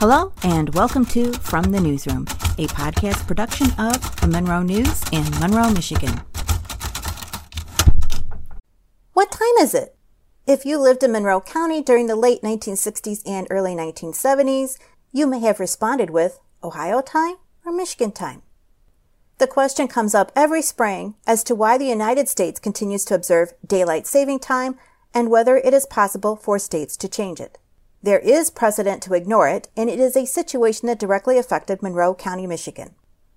Hello, and welcome to From the Newsroom, a podcast production of the Monroe News in Monroe, Michigan. What time is it? If you lived in Monroe County during the late 1960s and early 1970s, you may have responded with Ohio time or Michigan time. The question comes up every spring as to why the United States continues to observe daylight saving time and whether it is possible for states to change it. There is precedent to ignore it, and it is a situation that directly affected Monroe County, Michigan.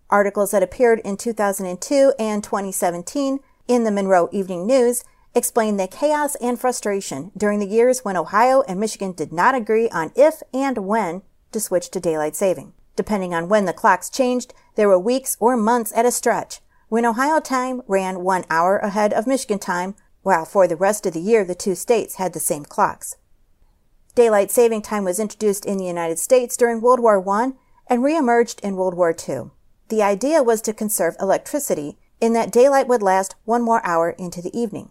Articles that appeared in 2002 and 2017 in the Monroe Evening News explain the chaos and frustration during the years when Ohio and Michigan did not agree on if and when to switch to daylight saving. Depending on when the clocks changed, there were weeks or months at a stretch when Ohio time ran one hour ahead of Michigan time, while for the rest of the year the two states had the same clocks. Daylight saving time was introduced in the United States during World War I and reemerged in World War II. The idea was to conserve electricity in that daylight would last one more hour into the evening.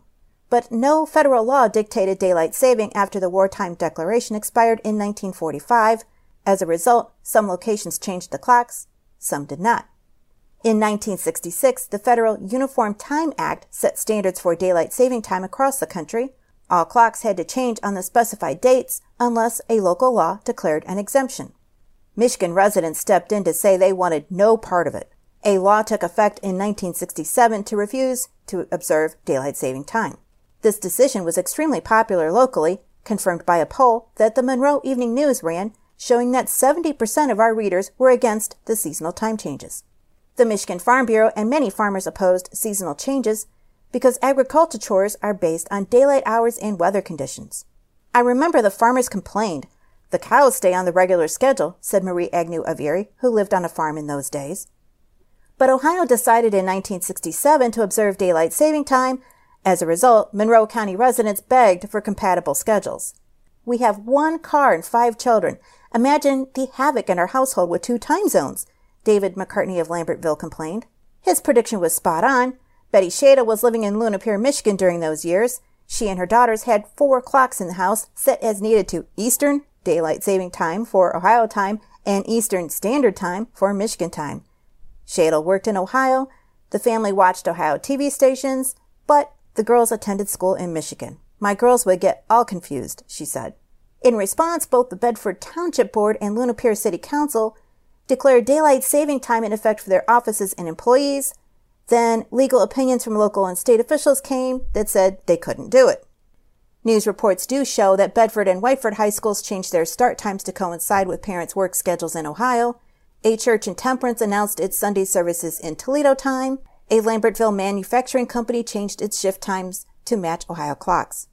But no federal law dictated daylight saving after the wartime declaration expired in 1945, as a result, some locations changed the clocks, some did not. In 1966, the Federal Uniform Time Act set standards for daylight saving time across the country. All clocks had to change on the specified dates unless a local law declared an exemption. Michigan residents stepped in to say they wanted no part of it. A law took effect in 1967 to refuse to observe daylight saving time. This decision was extremely popular locally, confirmed by a poll that the Monroe Evening News ran showing that 70% of our readers were against the seasonal time changes. The Michigan Farm Bureau and many farmers opposed seasonal changes because agriculture chores are based on daylight hours and weather conditions. I remember the farmers complained. The cows stay on the regular schedule, said Marie Agnew Erie, who lived on a farm in those days. But Ohio decided in 1967 to observe daylight saving time. As a result, Monroe County residents begged for compatible schedules. We have one car and five children, Imagine the havoc in our household with two time zones, David McCartney of Lambertville complained. His prediction was spot on. Betty Shada was living in Luna Pier, Michigan during those years. She and her daughters had four clocks in the house set as needed to Eastern Daylight Saving Time for Ohio time and Eastern Standard Time for Michigan time. Shadle worked in Ohio. The family watched Ohio TV stations, but the girls attended school in Michigan. My girls would get all confused, she said. In response, both the Bedford Township Board and Luna Pier City Council declared daylight saving time in effect for their offices and employees. Then legal opinions from local and state officials came that said they couldn't do it. News reports do show that Bedford and Whiteford high schools changed their start times to coincide with parents' work schedules in Ohio. A church in Temperance announced its Sunday services in Toledo time. A Lambertville manufacturing company changed its shift times to match Ohio clocks.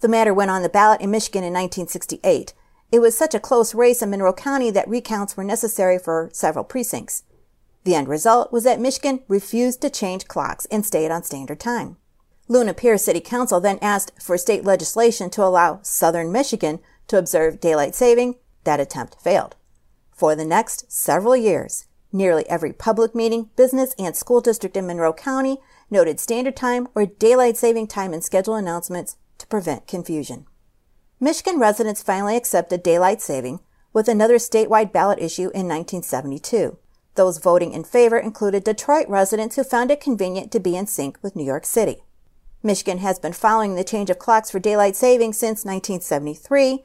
The matter went on the ballot in Michigan in 1968. It was such a close race in Monroe County that recounts were necessary for several precincts. The end result was that Michigan refused to change clocks and stayed on standard time. Luna Pier City Council then asked for state legislation to allow southern Michigan to observe daylight saving. That attempt failed. For the next several years, nearly every public meeting, business, and school district in Monroe County noted standard time or daylight saving time in schedule announcements to prevent confusion. Michigan residents finally accepted daylight saving with another statewide ballot issue in 1972. Those voting in favor included Detroit residents who found it convenient to be in sync with New York City. Michigan has been following the change of clocks for daylight saving since 1973,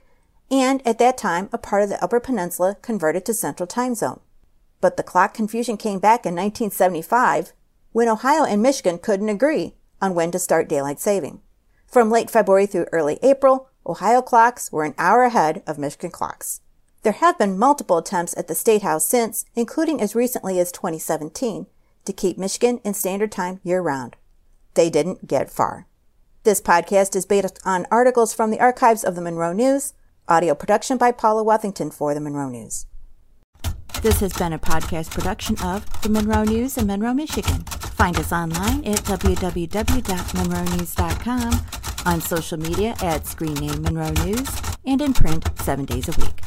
and at that time, a part of the Upper Peninsula converted to Central Time Zone. But the clock confusion came back in 1975 when Ohio and Michigan couldn't agree on when to start daylight saving. From late February through early April, Ohio clocks were an hour ahead of Michigan clocks. There have been multiple attempts at the State House since, including as recently as 2017, to keep Michigan in standard time year round. They didn't get far. This podcast is based on articles from the archives of the Monroe News. Audio production by Paula Wethington for the Monroe News. This has been a podcast production of the Monroe News in Monroe, Michigan. Find us online at www.monroenews.com, on social media at screen name Monroe News, and in print seven days a week.